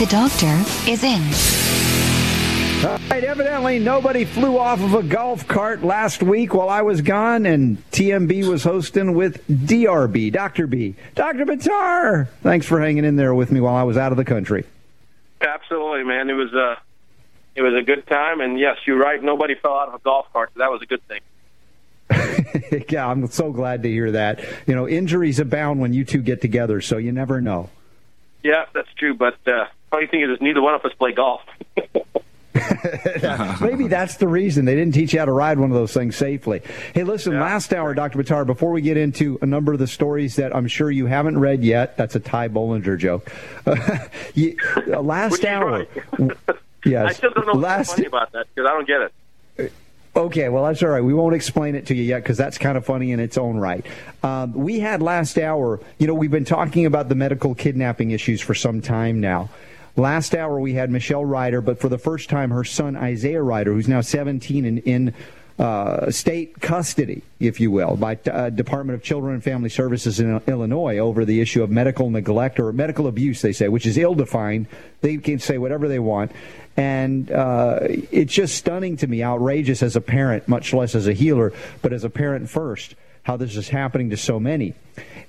The doctor is in. All right, evidently nobody flew off of a golf cart last week while I was gone, and TMB was hosting with DRB, Dr. B. Dr. Buttar, thanks for hanging in there with me while I was out of the country. Absolutely, man. It was a it was a good time, and yes, you're right. Nobody fell out of a golf cart, so that was a good thing. yeah, I'm so glad to hear that. You know, injuries abound when you two get together, so you never know. Yeah, that's true. But uh, funny thing is, neither one of us play golf. Maybe that's the reason they didn't teach you how to ride one of those things safely. Hey, listen, Yeah. last hour, Dr. Buttar, before we get into a number of the stories that I'm sure you haven't read yet, that's a Ty Bollinger joke. you, uh, last hour. Yes. I still don't know what's last, so funny about that because I don't get it. Okay, well, that's all right. We won't explain it to you yet because that's kind of funny in its own right. Um, we had last hour, you know, we've been talking about the medical kidnapping issues for some time now. Last hour, we had Michelle Ryder, but for the first time, her son Isaiah Ryder, who's now 17 and in uh, state custody, if you will, by uh, Department of Children and Family Services in Illinois over the issue of medical neglect or medical abuse, they say, which is ill-defined. They can say whatever they want. And uh, it's just stunning to me, outrageous as a parent, much less as a healer, but as a parent first, how this is happening to so many.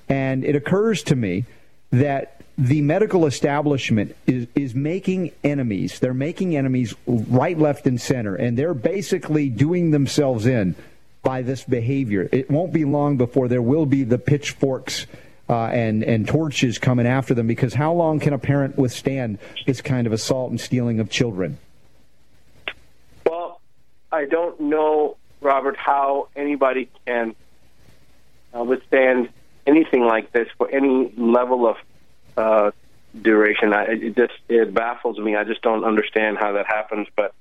And it occurs to me that the medical establishment is, is making enemies. They're making enemies right, left, and center, and they're basically doing themselves in by this behavior. It won't be long before there will be the pitchforks uh, and and torches coming after them because how long can a parent withstand this kind of assault and stealing of children? Well, I don't know, Robert, how anybody can uh, withstand anything like this for any level of uh, duration. I, it just it baffles me. I just don't understand how that happens. But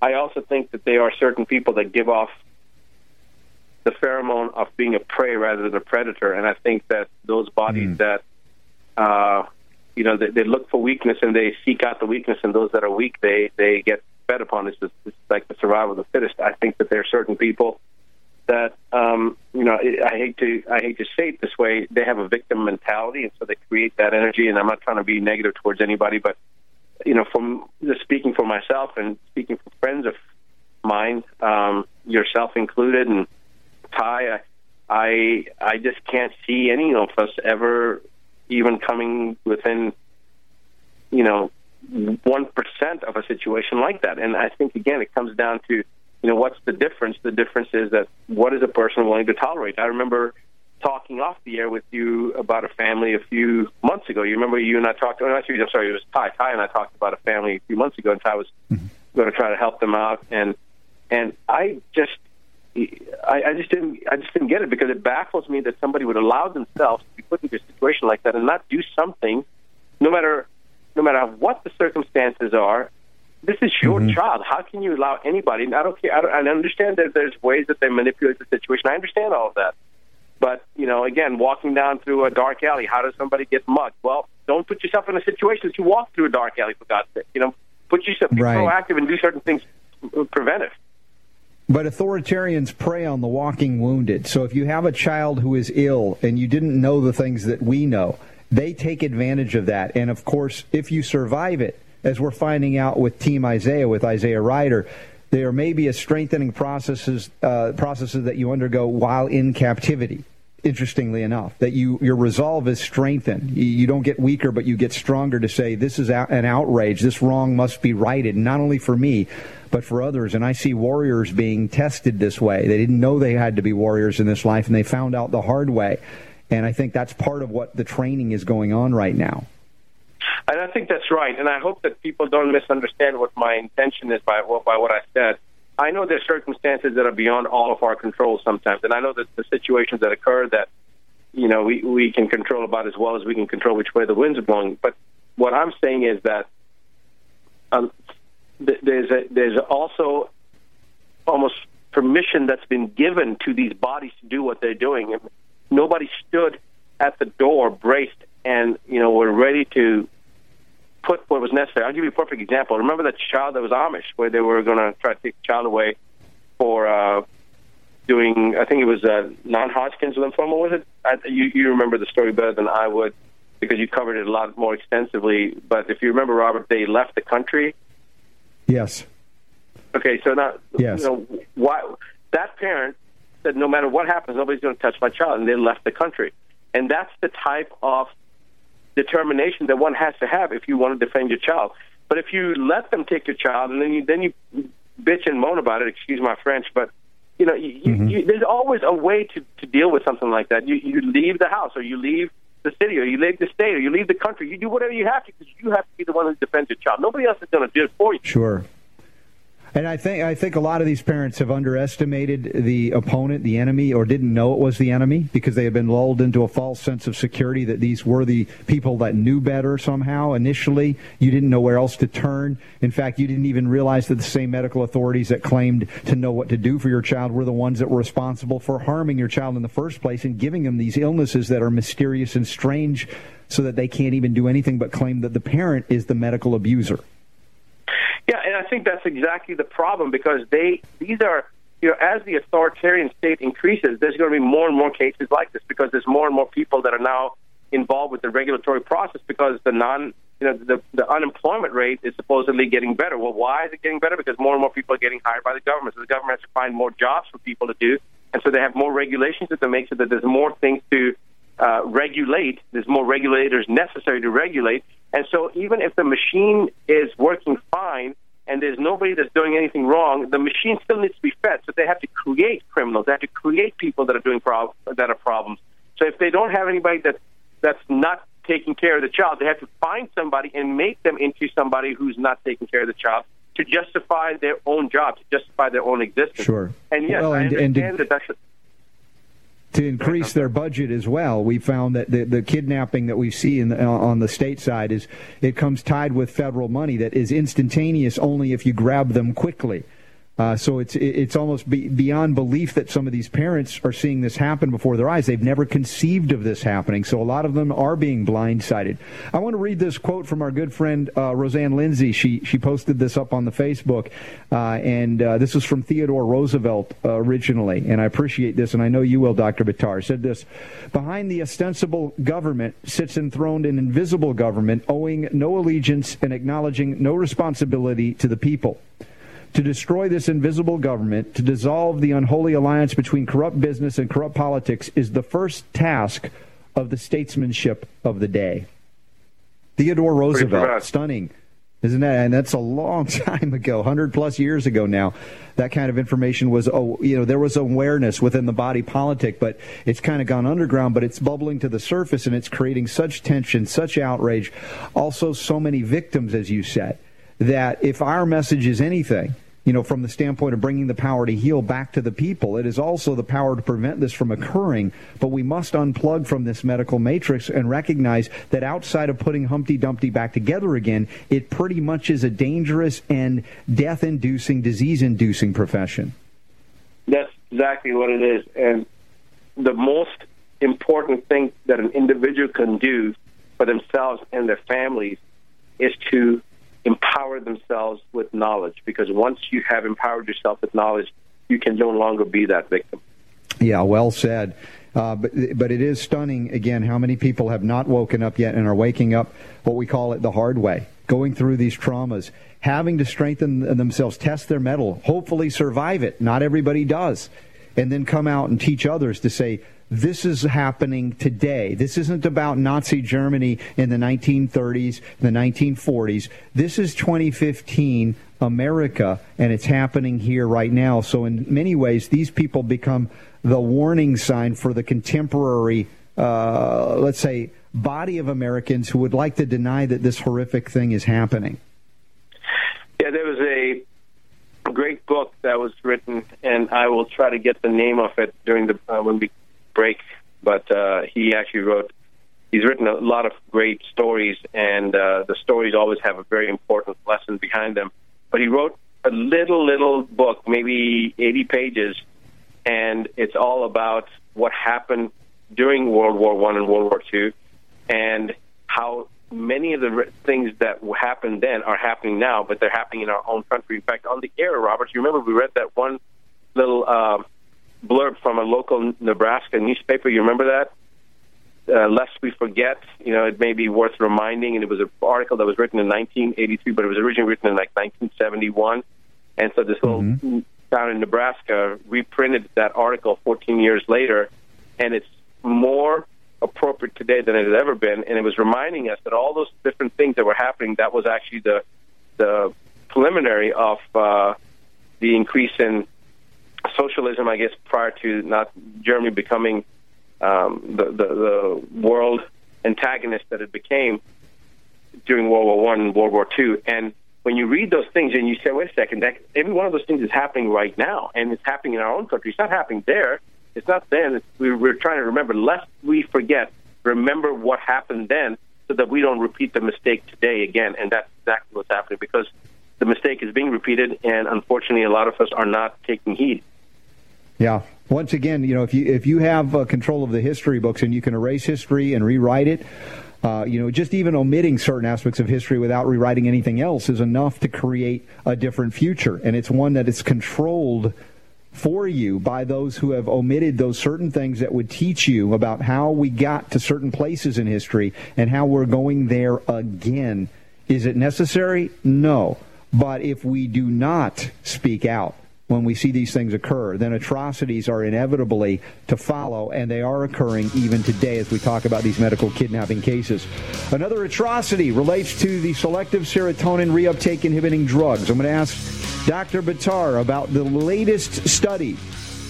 I also think that there are certain people that give off the pheromone of being a prey rather than a predator, and I think that those bodies that uh, you know they, they look for weakness and they seek out the weakness, and those that are weak they they get fed upon. It's, just, it's like the survival of the fittest. I think that there are certain people that um, you know I I hate to I hate to say it this way. They have a victim mentality, and so they create that energy. And I'm not trying to be negative towards anybody, but you know, from just speaking for myself and speaking for friends of mine, um, yourself included, and Ty, I, I I just can't see any of us ever even coming within, you know, one percent of a situation like that. And I think again, it comes down to, you know, what's the difference? The difference is that what is a person willing to tolerate? I remember talking off the air with you about a family a few months ago. You remember you and I talked. Oh, actually, I'm sorry, it was Ty. Ty and I talked about a family a few months ago, and Ty was mm-hmm. going to try to help them out, and and I just. I, I just didn't. I just didn't get it because it baffles me that somebody would allow themselves to be put into a situation like that and not do something, no matter, no matter what the circumstances are. This is your mm-hmm. child. How can you allow anybody? And I don't care. I, don't, I understand that there's ways that they manipulate the situation. I understand all of that. But you know, again, walking down through a dark alley, how does somebody get mugged? Well, don't put yourself in a situation that you walk through a dark alley. For God's sake, you know, put yourself be Right. proactive and do certain things preventive. But authoritarians prey on the walking wounded. So if you have a child who is ill and you didn't know the things that we know, they take advantage of that. And of course, if you survive it, as we're finding out with Team Isaiah, with Isaiah Ryder, there may be a strengthening processes uh, processes that you undergo while in captivity. Interestingly enough, that you your resolve is strengthened. You, don't get weaker, but you get stronger to say this is an outrage. This wrong must be righted, not only for me, but for others. And I see warriors being tested this way. They didn't know they had to be warriors in this life, and they found out the hard way. And I think that's part of what the training is going on right now. And I think that's right. And I hope that people don't misunderstand what my intention is by by what I said. I know there's circumstances that are beyond all of our control sometimes, and I know that the situations that occur that you know we we can control about as well as we can control which way the winds are blowing. But what I'm saying is that um, th- there's a, there's also almost permission that's been given to these bodies to do what they're doing. And nobody stood at the door braced and you know were ready to put what was necessary. I'll give you a perfect example. Remember that child that was Amish, where they were going to try to take the child away for uh, doing, I think it was uh, non-Hodgkin's lymphoma. Was it? I, you, you remember the story better than I would because you covered it a lot more extensively. But if you remember, Robert, they left the country. Yes. Okay, so now, Yes. you know, why that parent said, no matter what happens, nobody's going to touch my child, and they left the country. And that's the type of determination that one has to have if you want to defend your child. But if you let them take your child, and then you then you bitch and moan about it, excuse my French, but you know, you, Mm-hmm. you, there's always a way to, to deal with something like that. You, you leave the house, or you leave the city, or you leave the state, or you leave the country. You do whatever you have to because you have to be the one who defends your child. Nobody else is going to do it for you. Sure. And I think I think a lot of these parents have underestimated the opponent, the enemy, or didn't know it was the enemy because they had been lulled into a false sense of security that these were the people that knew better somehow. Initially, you didn't know where else to turn. In fact, you didn't even realize that the same medical authorities that claimed to know what to do for your child were the ones that were responsible for harming your child in the first place and giving them these illnesses that are mysterious and strange so that they can't even do anything but claim that the parent is the medical abuser. Yeah, and I think that's exactly the problem because they these are you know as the authoritarian state increases, there's going to be more and more cases like this because there's more and more people that are now involved with the regulatory process because the non you know the the unemployment rate is supposedly getting better. Well, why is it getting better? Because more and more people are getting hired by the government, so the government has to find more jobs for people to do, and so they have more regulations that make sure that there's more things to uh, regulate. There's more regulators necessary to regulate. And so even if the machine is working fine and there's nobody that's doing anything wrong, the machine still needs to be fed. So they have to create criminals. They have to create people that are doing prob- that are problems. So if they don't have anybody that that's not taking care of the child, they have to find somebody and make them into somebody who's not taking care of the child to justify their own job, to justify their own existence. Sure. And yes, Well, I and- and that that's to increase their budget as well. We found that the, the kidnapping that we see in the, uh, on the state side is it comes tied with federal money that is instantaneous only if you grab them quickly. Uh, so it's it's almost be, beyond belief that some of these parents are seeing this happen before their eyes. They've never conceived of this happening. So a lot of them are being blindsided. I want to read this quote from our good friend uh, Roseanne Lindsay. She she posted this up on the Facebook, uh, and uh, this is from Theodore Roosevelt uh, originally. And I appreciate this, and I know you will, Dr. Buttar. Said this: Behind the ostensible government sits enthroned an invisible government, owing no allegiance and acknowledging no responsibility to the people to destroy this invisible government, to dissolve the unholy alliance between corrupt business and corrupt politics, is the first task of the statesmanship of the day. Theodore Roosevelt, stunning. Isn't that? And that's a long time ago, 100 plus years ago now. That kind of information was, oh, you know, there was awareness within the body politic, but it's kind of gone underground, but it's bubbling to the surface and it's creating such tension, such outrage. Also, so many victims, as you said, that if our message is anything, you know, from the standpoint of bringing the power to heal back to the people, it is also the power to prevent this from occurring. But we must unplug from this medical matrix and recognize that outside of putting Humpty Dumpty back together again, it pretty much is a dangerous and death inducing, disease inducing profession. That's exactly what it is. And the most important thing that an individual can do for themselves and their families is to empower themselves with knowledge. Because once you have empowered yourself with knowledge, you can no longer be that victim. Yeah, well said. Uh, but but it is stunning again how many people have not woken up yet and are waking up what we call it the hard way, going through these traumas, having to strengthen themselves, test their mettle, hopefully survive it. Not everybody does, and then come out and teach others to say. This is happening today. This isn't about Nazi Germany in the 1930s, the 1940s. This is 2015 America, and it's happening here right now. So, in many ways, these people become the warning sign for the contemporary, uh, let's say, body of Americans who would like to deny that this horrific thing is happening. Yeah, there was a great book that was written, and I will try to get the name of it during the uh, when we break. But uh, he actually wrote he's written a lot of great stories, and uh, the stories always have a very important lesson behind them. But he wrote a little, little book, maybe 80 pages, and it's all about what happened during World War One and World War Two, and how many of the things that happened then are happening now, but they're happening in our own country. In fact, on the air, Robert, you remember we read that one little uh, blurb from a local Nebraska newspaper. You remember that? Uh, lest we forget, you know, it may be worth reminding. And it was an article that was written in 1983, but it was originally written in like 1971. And so this little Mm-hmm. town in Nebraska reprinted that article 14 years later, and it's more appropriate today than it has ever been. And it was reminding us that all those different things that were happening, that was actually the the preliminary of uh, the increase in socialism, I guess, prior to not Germany becoming um, the, the the world antagonist that it became during World War One and World War Two. And when you read those things and you say, "Wait a second, that, every one of those things is happening right now, and it's happening in our own country. It's not happening there. It's not then. It's, we, we're trying to remember, lest we forget. Remember what happened then, so that we don't repeat the mistake today again. And that's exactly what's happening because the mistake is being repeated, and unfortunately, a lot of us are not taking heed. Yeah. Once again, you know, if you if you have uh, control of the history books and you can erase history and rewrite it, uh, you know, just even omitting certain aspects of history without rewriting anything else is enough to create a different future, and it's one that is controlled for you by those who have omitted those certain things that would teach you about how we got to certain places in history and how we're going there again. Is it necessary? No. But if we do not speak out when we see these things occur, then atrocities are inevitably to follow, and they are occurring even today as we talk about these medical kidnapping cases. Another atrocity relates to the selective serotonin reuptake inhibiting drugs. I'm going to ask Dr. Buttar about the latest study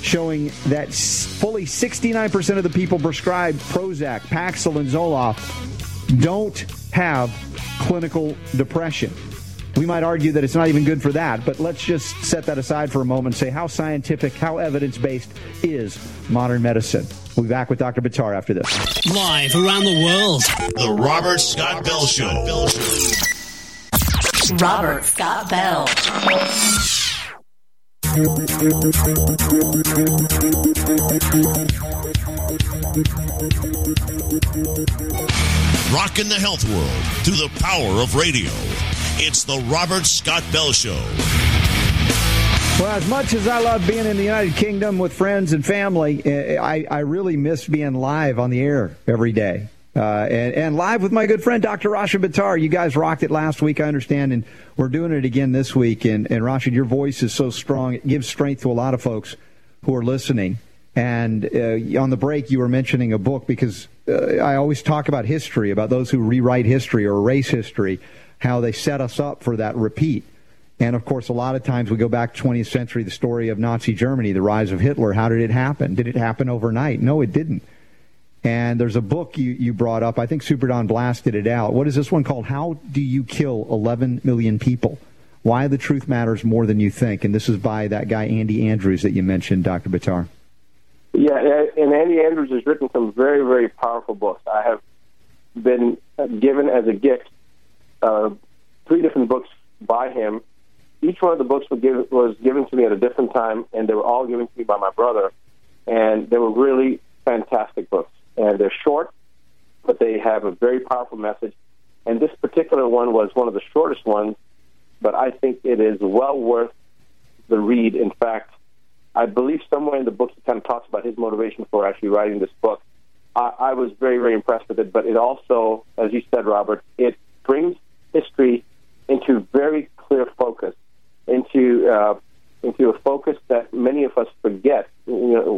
showing that fully 69% of the people prescribed Prozac, Paxil, and Zoloft don't have clinical depression. We might argue that it's not even good for that, but let's just set that aside for a moment and say how scientific, how evidence based is modern medicine. We'll be back with Dr. Buttar after this. Live around the world. The Robert Scott Bell Show. Robert Scott Bell. Rocking the health world through the power of radio. It's the Robert Scott Bell Show. Well, as much as I love being in the United Kingdom with friends and family, eh, I, I really miss being live on the air every day. Uh, and, and live with my good friend Dr. Rashid Buttar. You guys rocked it last week, I understand, and we're doing it again this week. And, and your voice is so strong; it gives strength to a lot of folks who are listening. And uh, on the break, you were mentioning a book because uh, I always talk about history, about those who rewrite history or erase history, how they set us up for that repeat. And of course, a lot of times we go back 20th century, the story of Nazi Germany, the rise of Hitler. How did it happen? Did it happen overnight? No, it didn't. And there's a book you, you brought up. I think Super Don blasted it out. What is this one called? How Do You Kill 11 Million People? Why the Truth Matters More Than You Think. And this is by that guy, Andy Andrews, that you mentioned, Dr. Buttar. Yeah, and Andy Andrews has written some very, very powerful books. I have been given as a gift uh, three different books by him. Each one of the books was given, was given to me at a different time, and they were all given to me by my brother. And they were really fantastic books. And they're short, but they have a very powerful message. And this particular one was one of the shortest ones, but I think it is well worth the read. In fact, I believe somewhere in the book he kind of talks about his motivation for actually writing this book. I, I was very, very impressed with it, but it also, as you said, Robert, it brings history into very clear focus, into uh, into a focus that many of us forget. You know,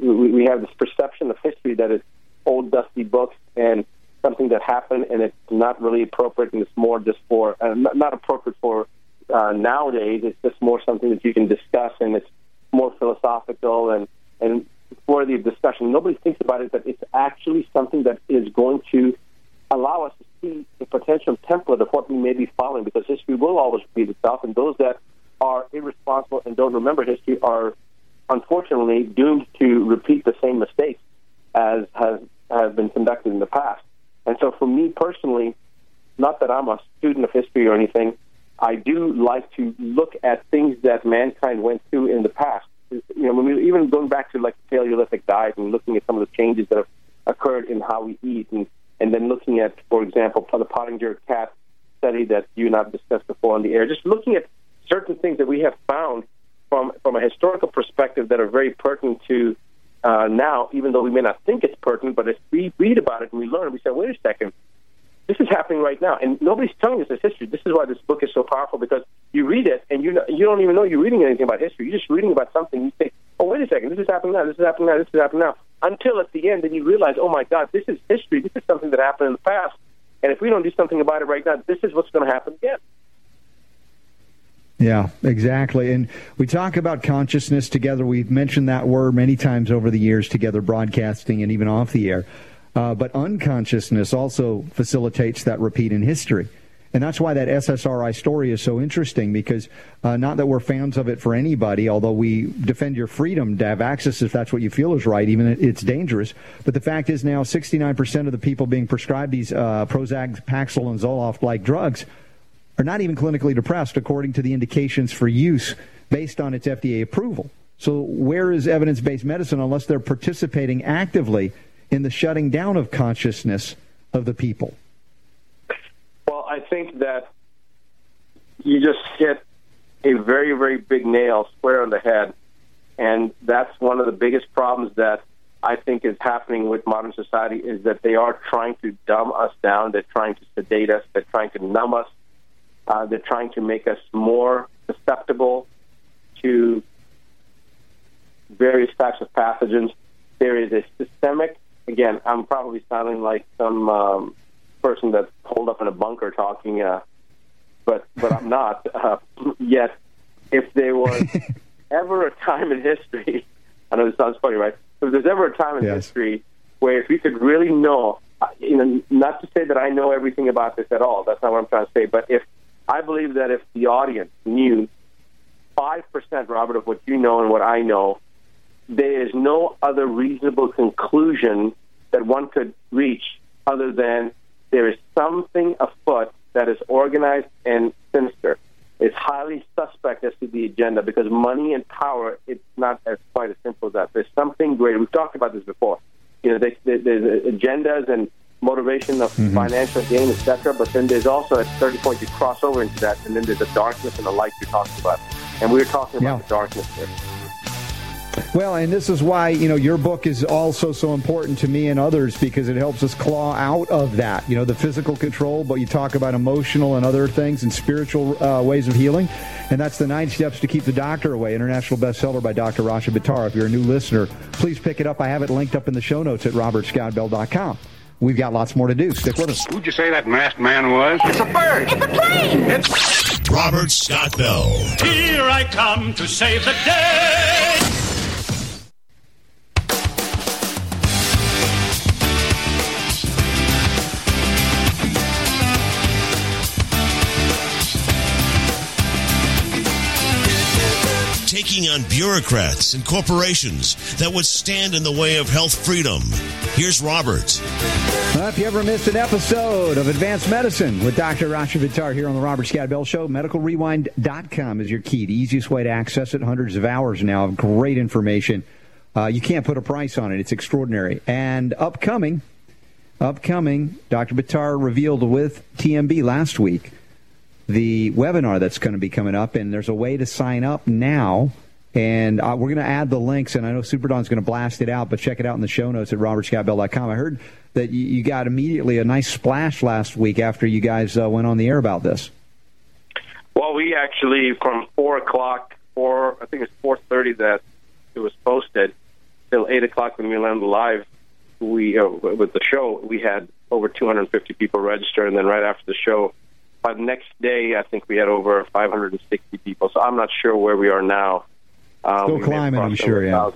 we, we have this perception of history that it's old, dusty books and something that happened, and it's not really appropriate, and it's more just for uh, not, not appropriate for uh, nowadays. It's just more something that you can discuss, and it's more philosophical and and worthy of discussion. Nobody thinks about it, but it's actually something that is going to allow us to see the potential template of what we may be following, because history will always repeat itself, and those that are irresponsible and don't remember history are unfortunately doomed to repeat the same mistakes as has has been conducted in the past. And so, for me personally, not that I'm a student of history or anything, I do like to look at things that mankind went through in the past. You know, when we, even going back to like the Paleolithic diet and looking at some of the changes that have occurred in how we eat, and and then looking at, for example, the Pottenger cat study that you and I've discussed before on the air, just looking at certain things that we have found from from a historical perspective that are very pertinent to uh, now, even though we may not think it's pertinent, but as we read about it and we learn, we say, wait a second, this is happening right now, and nobody's telling us this history. This is why this book is so powerful because you read it and you you don't even know you're reading anything about history. You're just reading about something. You think, oh, wait a second, this is happening now. This is happening now. This is happening now. Until at the end, then you realize, oh my God, this is history. This is something that happened in the past, and if we don't do something about it right now, this is what's going to happen again. Yeah, exactly. And we talk about consciousness together. We've mentioned that word many times over the years together, broadcasting and even off the air. Uh, but unconsciousness also facilitates that repeat in history. And that's why that SSRI story is so interesting because uh, not that we're fans of it for anybody, although we defend your freedom to have access if that's what you feel is right, even if it's dangerous. But the fact is now 69% of the people being prescribed these uh, Prozac, Paxil, and Zoloft like drugs are not even clinically depressed according to the indications for use based on its FDA approval. So where is evidence-based medicine unless they're participating actively in the shutting down of consciousness of the people? I think that you just hit a very, very big nail square on the head. And that's one of the biggest problems that I think is happening with modern society is that they are trying to dumb us down. They're trying to sedate us. They're trying to numb us. Uh, they're trying to make us more susceptible to various types of pathogens. There is a systemic, again, I'm probably sounding like some um, person that's holed up in a bunker talking, uh, but but I'm not. Uh, yet, if there was ever a time in history, I know this sounds funny, right? If there's ever a time in Yes. history where if we could really know, uh, you know, not to say that I know everything about this at all. That's not what I'm trying to say. But if I believe that if the audience knew five percent, Robert, of what you know and what I know, there is no other reasonable conclusion that one could reach other than there is something afoot that is organized and sinister. It's highly suspect as to the agenda because money and power, it's not as quite as simple as that. There's something greater. We've talked about this before. You know, there- there- there's agendas and motivation of mm-hmm. financial gain, etc. But then there's also at a certain point you cross over into that, and then there's a darkness and a light you're talking about. And we're talking about Yeah. the darkness here. Well, and this is why, you know, your book is also so important to me and others because it helps us claw out of that, you know, the physical control, but you talk about emotional and other things and spiritual uh, ways of healing. And that's the nine steps to keep the doctor away, international bestseller by Dr. Rashid Buttar. If you're a new listener, please pick it up. I have it linked up in the show notes at robertscottbell.com. We've got lots more to do. Stick with us. Who'd you say that masked man was? It's a bird. It's a plane. It's Robert Scott Bell. Here I come to save the day. On bureaucrats and corporations that would stand in the way of health freedom. Here's Robert. Well, if you ever missed an episode of Advanced Medicine with Dr. Rashid Buttar here on the Robert Scott Bell Show, medicalrewind.com is your key. The easiest way to access it. Hundreds of hours now of great information. Uh, you can't put a price on it. It's extraordinary. And upcoming, upcoming, Dr. Buttar revealed with TMB last week the webinar that's going to be coming up, and there's a way to sign up now. And uh, we're going to add the links, and I know Superdon's going to blast it out, but check it out in the show notes at robertscottbell.com. I heard that you, you got immediately a nice splash last week after you guys uh, went on the air about this. Well, we actually from four o'clock, four I think it's four thirty that it was posted till eight o'clock when we landed live. We uh, with the show we had over 250 people register, and then right after the show, by the next day I think we had over 560 people. So I'm not sure where we are now. Uh, Still we may have climbing, I'm sure, yeah.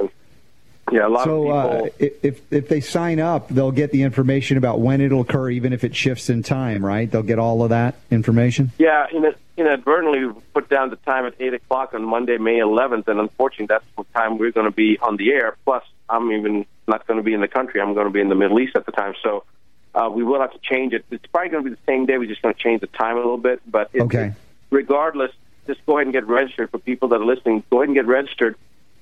Yeah, a lot So of uh, people. if if they sign up, they'll get the information about when it'll occur, even if it shifts in time, right? They'll get all of that information. Yeah, in- inadvertently we put down the time at 8 o'clock on Monday, May 11th, and unfortunately that's the time we're going to be on the air. Plus, I'm even not going to be in the country. I'm going to be in the Middle East at the time. So Uh, we will have to change it. It's probably going to be the same day. We're just going to change the time a little bit. But Okay. regardless, just go ahead and get registered for people that are listening. Go ahead and get registered.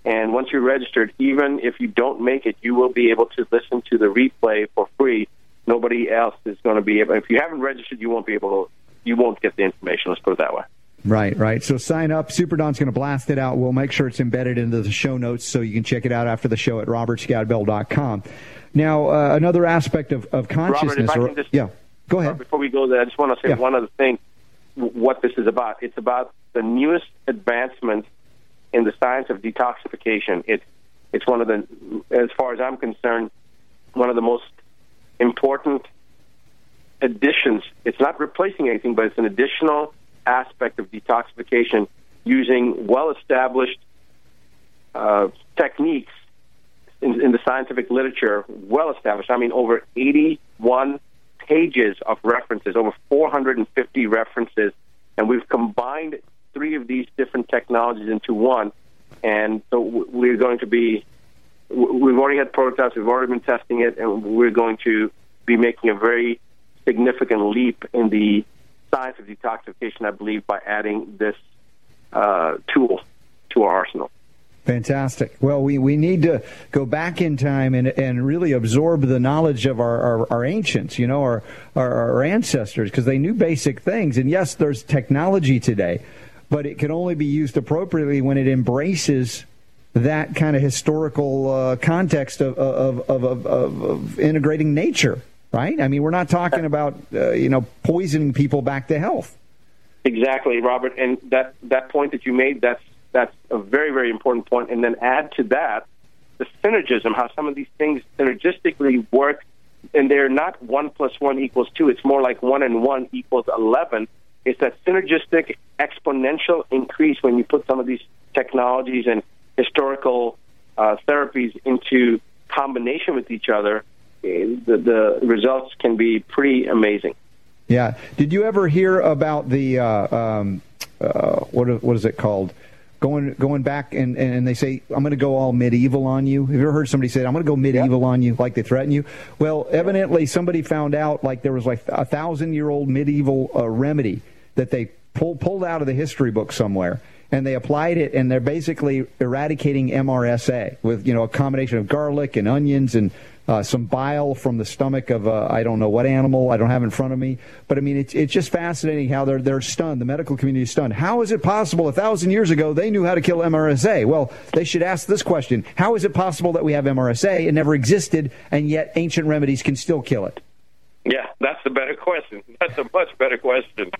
And once you're registered, even if you don't make it, you will be able to listen to the replay for free. Nobody else is going to be able. If you haven't registered, you won't be able to. You won't get the information. Let's put it that way. Right, right. So sign up. Super Don's going to blast it out. We'll make sure it's embedded into the show notes so you can check it out after the show at robertscottbell.com. Now, uh, another aspect of, of consciousness. Robert, if I can just- yeah, go ahead. Before we go there, I just want to say Yeah. one other thing. What this is about? It's about the newest advancements in the science of detoxification. It's it's one of the, as far as I'm concerned, one of the most important additions. It's not replacing anything, but it's an additional aspect of detoxification using well-established uh, techniques in, in the scientific literature, well established. I mean, over 81 pages of references, over 450 references, and we've combined three of these different technologies into one. And so we're going to be, we've already had prototypes, we've already been testing it, and we're going to be making a very significant leap in the science of detoxification, I believe, by adding this uh, tool to our arsenal. Fantastic. Well, we, we need to go back in time and, and really absorb the knowledge of our, our, our ancients, you know, our, our, our ancestors, because they knew basic things. And yes, there's technology today, but it can only be used appropriately when it embraces that kind of historical uh, context of, of, of, of, of, integrating nature, right? I mean, we're not talking about, uh, you know, poisoning people back to health. Exactly, Robert. And that that point that you made that's that's a very very important point. And then add to that the synergism, how some of these things synergistically work, and they're not one plus one equals two. It's more like one and one equals eleven. It's that synergistic exponential increase when you put some of these technologies and historical uh, therapies into combination with each other. eh, The, the results can be pretty amazing. Yeah. Did you ever hear about the uh, um, uh, what what is it called? Going going back and, and they say I'm going to go all medieval on you. Have you ever heard somebody say I'm going to go medieval on you, like they threaten you? Well, evidently somebody found out like there was like a thousand year old medieval uh, remedy that they pulled pulled out of the history book somewhere. And they applied it, and they're basically eradicating MRSA with you know a combination of garlic and onions and uh, some bile from the stomach of I don't know what animal I don't have in front of me. But I mean, it's it's just fascinating how they're they're stunned. The medical community is stunned. How is it possible a thousand years ago they knew how to kill MRSA? Well, they should ask this question: How is it possible that we have MRSA? It never existed, and yet ancient remedies can still kill it. Yeah, that's the better question. That's a much better question.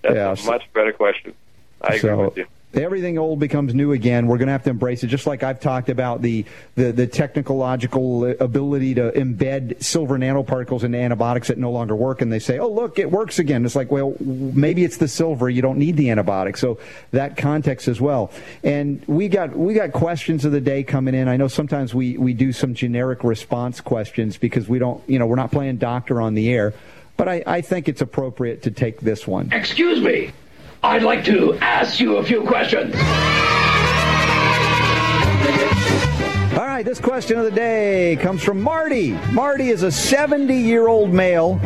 That's Yeah, a so- much better question. I agree so with you. Everything old becomes new again. We're going to have to embrace it, just like I've talked about the the, the technological ability to embed silver nanoparticles into antibiotics that no longer work. And they say, "Oh, look, it works again." It's like, well, maybe it's the silver. You don't need the antibiotic. So that context as well. And we got we got questions of the day coming in. I know sometimes we we do some generic response questions because we don't, you know, we're not playing doctor on the air. But I, I think it's appropriate to take this one. Excuse me. I'd like to ask you a few questions. Right, this question of the day comes from Marty. Marty is a 70 year old male.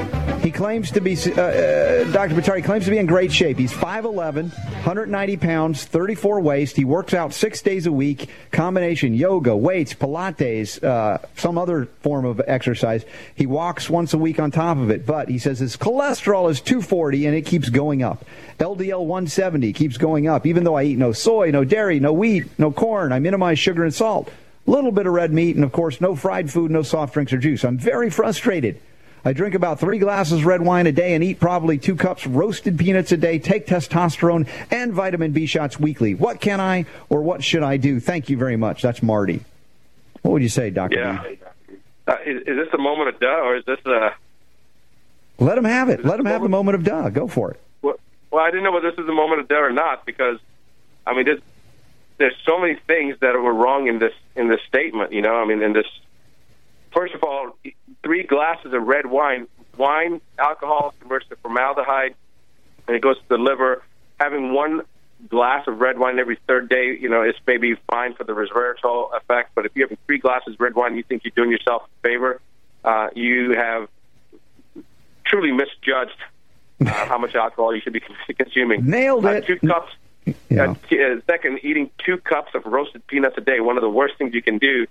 He claims to be, uh, uh, Dr. Batari claims to be in great shape. He's 5'11, 190 pounds, 34 waist. He works out six days a week, combination yoga, weights, Pilates, uh, some other form of exercise. He walks once a week on top of it, but he says his cholesterol is 240 and it keeps going up. LDL 170 keeps going up, even though I eat no soy, no dairy, no wheat, no corn. I minimize sugar and salt little bit of red meat, and of course, no fried food, no soft drinks or juice. I'm very frustrated. I drink about three glasses red wine a day and eat probably two cups roasted peanuts a day, take testosterone and vitamin B shots weekly. What can I or what should I do? Thank you very much. That's Marty. What would you say, Dr. Yeah. Uh, is, is this a moment of duh, or is this a? Let him have it. Let him have the moment of duh. Go for it. Well, well, I didn't know whether this is a moment of duh or not because, I mean, there's, there's so many things that were wrong in this in this statement. You know, I mean, in this. First of all, three glasses of red wine. Wine, alcohol converts to formaldehyde, and it goes to the liver. Having one glass of red wine every third day, you know, it's maybe fine for the resveratrol effect. But if you have three glasses of red wine, you think you're doing yourself a favor. Uh, you have truly misjudged uh, how much alcohol you should be consuming. Nailed Uh, it. two cups. Yeah. Uh, second, eating two cups of roasted peanuts a day, one of the worst things you can do.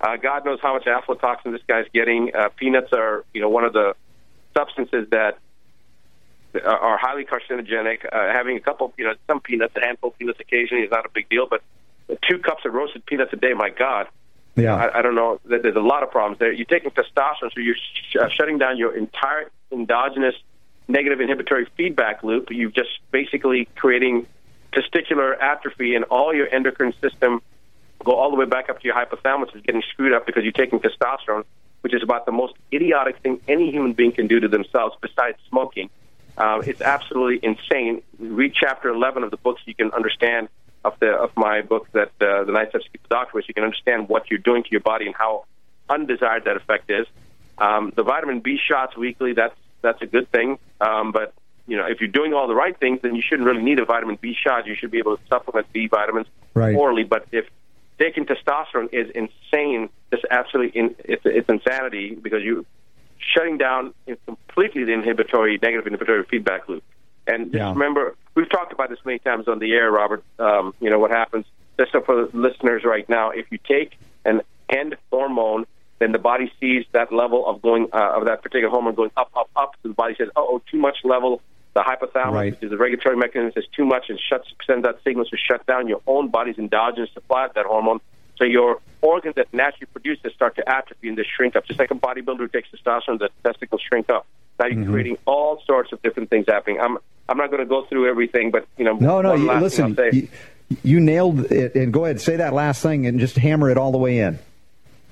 Uh, God knows how much aflatoxin this guy's getting. Uh, peanuts are, you know, one of the substances that are- are highly carcinogenic. Uh, having a couple, you know, some peanuts, a handful of peanuts occasionally is not a big deal, but two cups of roasted peanuts a day, my God. Yeah. I, I don't know. There's a lot of problems there. You're taking testosterone, so you're sh- uh, shutting down your entire endogenous negative inhibitory feedback loop. You're just basically creating testicular atrophy, and all your endocrine system go all the way back up to your hypothalamus is getting screwed up because you're taking testosterone, which is about the most idiotic thing any human being can do to themselves besides smoking. Uh, it's absolutely insane. Read chapter 11 of the book so you can understand of the of my book that uh, the Nine Steps Keep the Doctor, so you can understand what you're doing to your body and how undesired that effect is. Um, the vitamin B shots weekly, that's that's a good thing. Um, but you know, if you're doing all the right things, then you shouldn't really need a vitamin B shot. You should be able to supplement B vitamins Right. orally. But if taking testosterone is insane, it's absolutely in, it's, it's insanity because you're shutting down completely the inhibitory negative inhibitory feedback loop. And just Yeah. remember, we've talked about this many times on the air, Robert. Um, you know what happens. Just so for the listeners right now, if you take an end hormone, then the body sees that level of going uh, of that particular hormone going up, up, up. So the body says, "Oh, too much level." The hypothalamus, Right. which is the regulatory mechanism, says too much and shuts sends out signals to shut down your own body's endogenous supply of that hormone. So your organs that naturally produce this start to atrophy and they shrink up. Just like a bodybuilder who takes testosterone, the testicles shrink up. Now you're Mm-hmm. creating all sorts of different things happening. I'm I'm not going to go through everything, but you know, No, no. You, listen, thing I'll say. you, you nailed it. And go ahead, say that last thing, and just hammer it all the way in.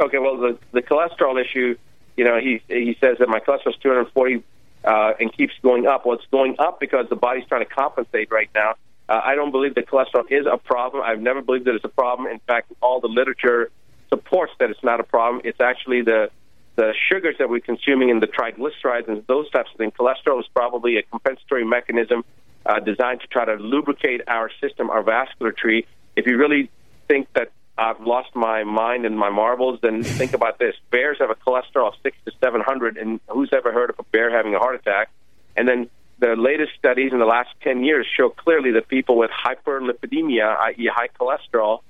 Okay, well, the the cholesterol issue, you know, he he says that my cholesterol is 240 uh, and keeps going up. Well, it's going up because the body's trying to compensate right now. Uh, I don't believe that cholesterol is a problem. I've never believed that it's a problem. In fact, all the literature supports that it's not a problem. It's actually the the sugars that we're consuming and the triglycerides and those types of things. Cholesterol is probably a compensatory mechanism uh, designed to try to lubricate our system, our vascular tree. If you really think that I've lost my mind and my marbles, then think about this. Bears have a cholesterol of six to seven hundred, and who's ever heard of a bear having a heart attack? And then the latest studies in the last ten years show clearly that people with hyperlipidemia, i.e., high cholesterol,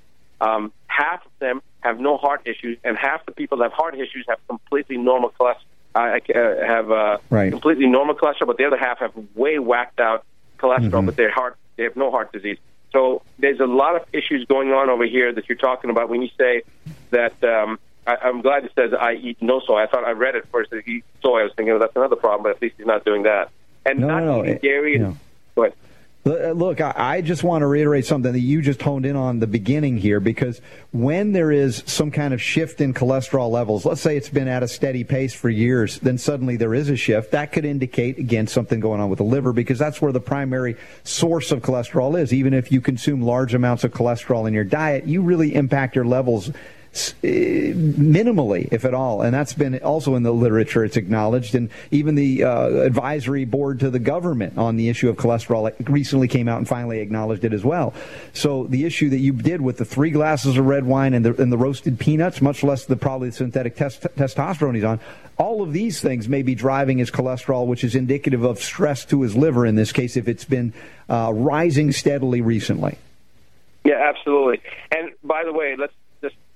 um, half of them have no heart issues, and half the people that have heart issues have completely normal cholesterol. Uh, uh, have uh, Right. completely normal cholesterol, but the other half have way whacked out cholesterol, but their heart they have no heart disease. So there's a lot of issues going on over here that you're talking about when you say that. Um, I, I'm glad it says I eat no soy. I thought I read it first that he eats soy. I was thinking well, that's another problem, but at least he's not doing that. And No, not no, no. It- dairy. And, know. Go ahead. L- uh, Look, I just want to reiterate something that you just honed in on the beginning here because when there is some kind of shift in cholesterol levels, let's say it's been at a steady pace for years, then suddenly there is a shift, that could indicate, again, something going on with the liver because that's where the primary source of cholesterol is. Even if you consume large amounts of cholesterol in your diet, you really impact your levels minimally, if at all. And that's been also in the literature. It's acknowledged. And even the uh, advisory board to the government on the issue of cholesterol recently came out and finally acknowledged it as well. So the issue that you did with the three glasses of red wine and the, and the roasted peanuts, much less the probably synthetic test, testosterone he's on, all of these things may be driving his cholesterol, which is indicative of stress to his liver in this case if it's been uh, rising steadily recently. Yeah, absolutely. And by the way, let's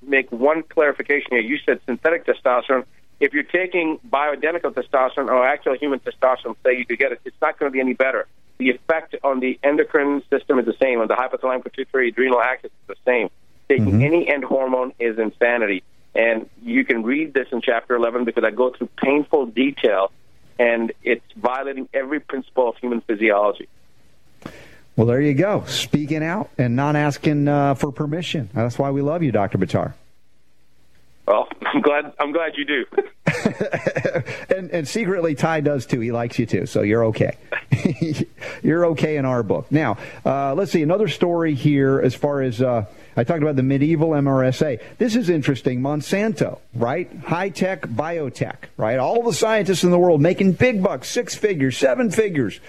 make one clarification here. You said synthetic testosterone. If you're taking bioidentical testosterone or actual human testosterone, say you could get it, it's not going to be any better. The effect on the endocrine system is the same. On the hypothalamic pituitary adrenal axis is the same. Taking mm-hmm. any end hormone is insanity. And you can read this in chapter 11 because I go through painful detail, and it's violating every principle of human physiology. Well, there you go. Speaking out and not asking uh, for permission. That's why we love you, Dr. Buttar. Well, I'm glad. I'm glad you do. and, and secretly, Ty does too. He likes you too, so you're okay. you're okay in our book. Now, uh, let's see another story here. As far as uh, I talked about the medieval MRSA, this is interesting. Monsanto, right? High tech biotech, right? All the scientists in the world making big bucks, six figures, seven figures,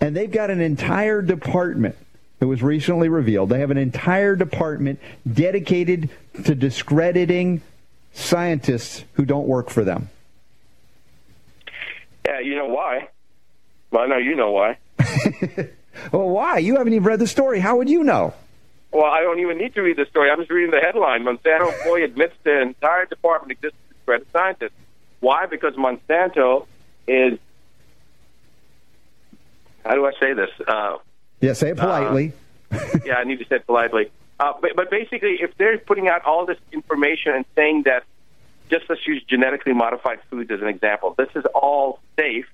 and they've got an entire department. It was recently revealed. They have an entire department dedicated to discrediting scientists who don't work for them. Yeah, you know why? Well, I know you know why. well, why? You haven't even read the story. How would you know? Well, I don't even need to read the story. I'm just reading the headline. Monsanto employee admits the entire department exists to discredit scientists. Why? Because Monsanto is. How do I say this? Uh, yeah, say it politely. Uh, yeah, I need to say it politely. Uh, but, but basically, if they're putting out all this information and saying that, just let's use genetically modified foods as an example, this is all safe,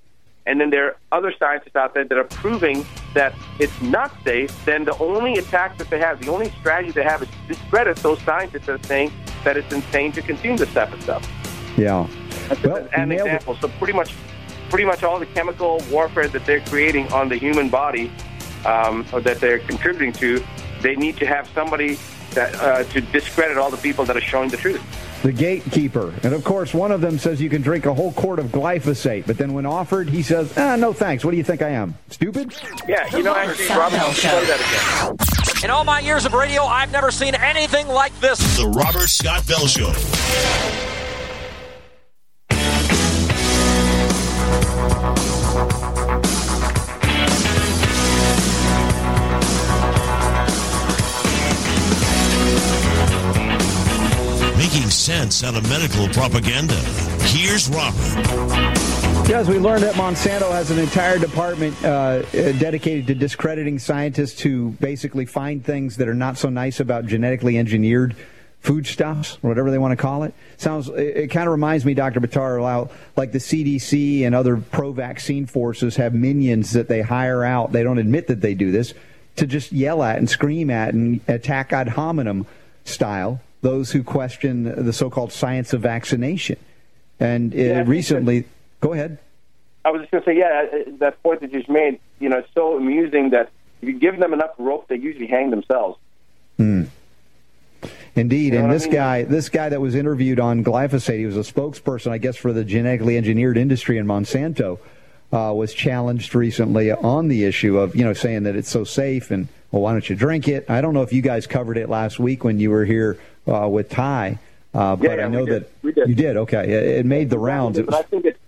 and then there are other scientists out there that are proving that it's not safe, then the only attack that they have, the only strategy they have is to discredit those scientists that are saying that it's insane to consume this type of stuff. Yeah. That's well, an example. It. So pretty much, pretty much all the chemical warfare that they're creating on the human body, um, or that they're contributing to, they need to have somebody that, uh, to discredit all the people that are showing the truth the gatekeeper. And of course, one of them says you can drink a whole quart of glyphosate, but then when offered, he says, ah, no thanks. What do you think I am? Stupid? Yeah, you know, actually, Robert, I'll play that again. In all my years of radio, I've never seen anything like this. The Robert Scott Bell Show. Making sense out of medical propaganda. Here's Robert. Yeah, As we learned that Monsanto has an entire department uh, dedicated to discrediting scientists who basically find things that are not so nice about genetically engineered foodstuffs, or whatever they want to call it. Sounds. It, it kind of reminds me, Dr. Buttar, like the CDC and other pro-vaccine forces have minions that they hire out. They don't admit that they do this to just yell at and scream at and attack ad hominem style those who question the so-called science of vaccination. And uh, yeah, recently, that, go ahead. I was just going to say, yeah, uh, that point that you just made, you know, it's so amusing that if you give them enough rope, they usually hang themselves. Hmm. Indeed, you know and this I mean? guy, this guy that was interviewed on glyphosate, he was a spokesperson, I guess, for the genetically engineered industry in Monsanto. Uh, was challenged recently on the issue of you know saying that it's so safe and well why don't you drink it? I don't know if you guys covered it last week when you were here uh, with Ty. Uh, but yeah, I know that did. you did. Okay, it, it made the rounds. But I think it's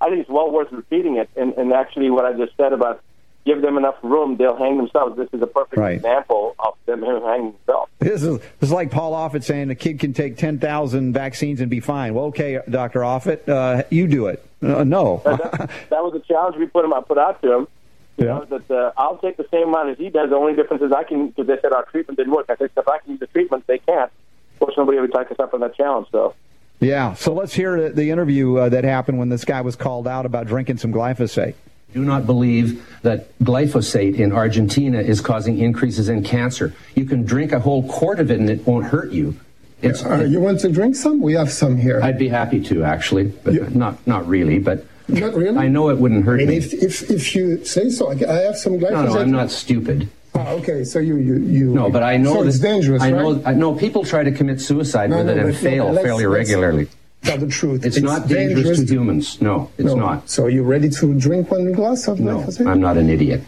I think it's well worth repeating it. And, and actually, what I just said about give them enough room, they'll hang themselves. This is a perfect right. example of them hanging themselves. This is, this is like Paul Offit saying a kid can take 10,000 vaccines and be fine. Well, okay, Dr. Offit, uh, you do it. Uh, no. that, that, was a challenge we put him. I put out to him. You yeah. know, that uh, I'll take the same amount as he does. The only difference is I can, because they said our treatment didn't work. I said, if I can use the treatment, they can't course, nobody ever took us up on that challenge, so. Yeah, so let's hear the interview uh, that happened when this guy was called out about drinking some glyphosate. Do not believe that glyphosate in Argentina is causing increases in cancer. You can drink a whole quart of it and it won't hurt you. It's, uh, you want to drink some? We have some here. I'd be happy to, actually, but yeah. not not really. But not really. I know it wouldn't hurt I mean, me. If, if, if you say so, I have some glyphosate. No, no, I'm not stupid. Ah, okay, so you you, you no, but I know so it's dangerous. I right? know. I know people try to commit suicide no, with no, it and fail no, fairly regularly. Tell the truth. It's, it's not dangerous, dangerous, to humans. No, it's not. So are you're ready to drink one glass of No, I'm not an idiot.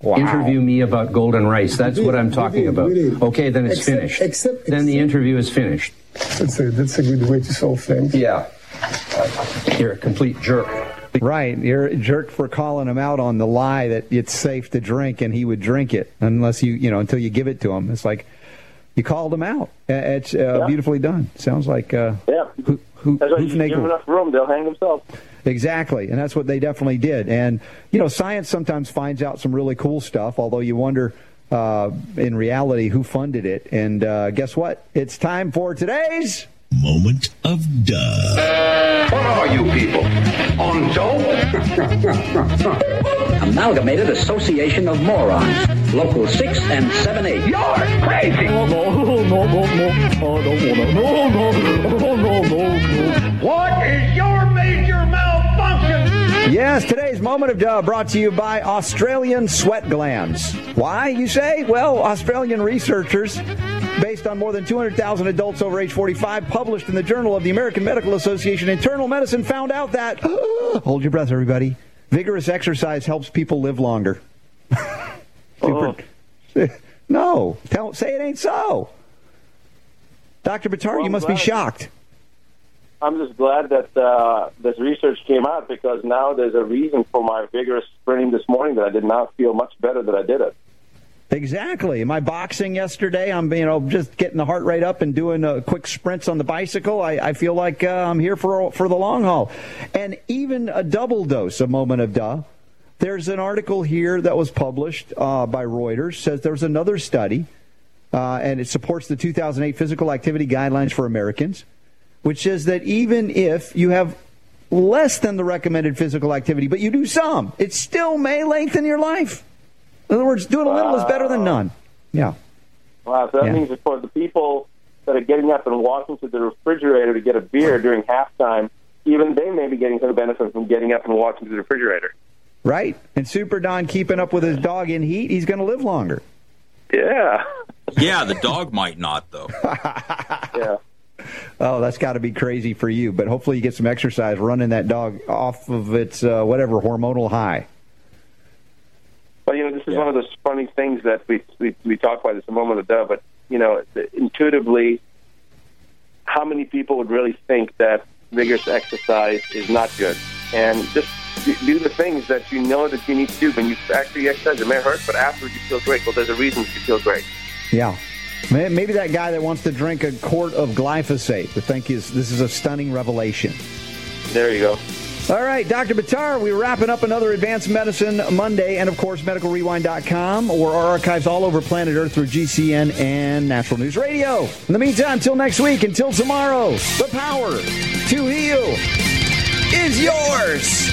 Wow. Interview me about golden rice. That's what I'm talking about. Okay, then it's except, finished. Except, then the interview is finished. That's a, that's a good way to solve things. Yeah. You're a complete jerk. Right. You're a jerk for calling him out on the lie that it's safe to drink and he would drink it unless you, you know, until you give it to him. It's like you called him out. It's uh, yeah. beautifully done. Sounds like uh, yeah. Who, who, that's you give enough room, they'll hang themselves. Exactly, and that's what they definitely did. And you know, science sometimes finds out some really cool stuff, although you wonder. Uh, in reality, who funded it? And uh, guess what? It's time for today's moment of duh. What are you people? On dope? Amalgamated Association of Morons. Local 6 and 7 8. You're crazy! No, no, no, no, no. I don't wanna. No, no, no, no, no. What is your major malfunction? Yes, today's moment of duh brought to you by Australian sweat glands. Why, you say? Well, Australian researchers based on more than 200,000 adults over age 45, published in the Journal of the American Medical Association Internal Medicine, found out that, hold your breath, everybody, vigorous exercise helps people live longer. Super. Oh. No, tell, say it ain't so. Dr. Buttar, well, you must glad. be shocked. I'm just glad that uh, this research came out because now there's a reason for my vigorous sprinting this morning that I did not feel much better that I did it. Exactly. My boxing yesterday, I'm you know just getting the heart rate up and doing uh, quick sprints on the bicycle. I, I feel like uh, I'm here for for the long haul, and even a double dose, a moment of duh. There's an article here that was published uh, by Reuters says there's another study, uh, and it supports the 2008 physical activity guidelines for Americans, which says that even if you have less than the recommended physical activity, but you do some, it still may lengthen your life. In other words, doing a little is better than none. Yeah. Wow, so that Yeah. means that for the people that are getting up and walking to the refrigerator to get a beer during halftime, even they may be getting some benefit from getting up and walking to the refrigerator. Right? And Super Don keeping up with his dog in heat, he's going to live longer. Yeah. Yeah, the dog might not though. yeah. Oh, that's got to be crazy for you. But hopefully you get some exercise running that dog off of its uh, whatever hormonal high. But you know, this is one of those funny things that we we, we talk about this a moment ago. But you know, intuitively, how many people would really think that vigorous exercise is not good? And just do- do the things that you know that you need to do when you actually exercise. It may hurt, but afterwards you feel great. Well, there's a reason you feel great. Yeah. Maybe that guy that wants to drink a quart of glyphosate would think is this is a stunning revelation. There you go. All right, Dr. Buttar, we're wrapping up another Advanced Medicine Monday, and of course, medicalrewind.com or our archives all over planet Earth through GCN and Natural News Radio. In the meantime, until next week, until tomorrow, the power to heal is yours.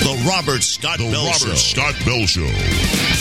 The Robert Scott Bell Robert Show. Scott Bell Show.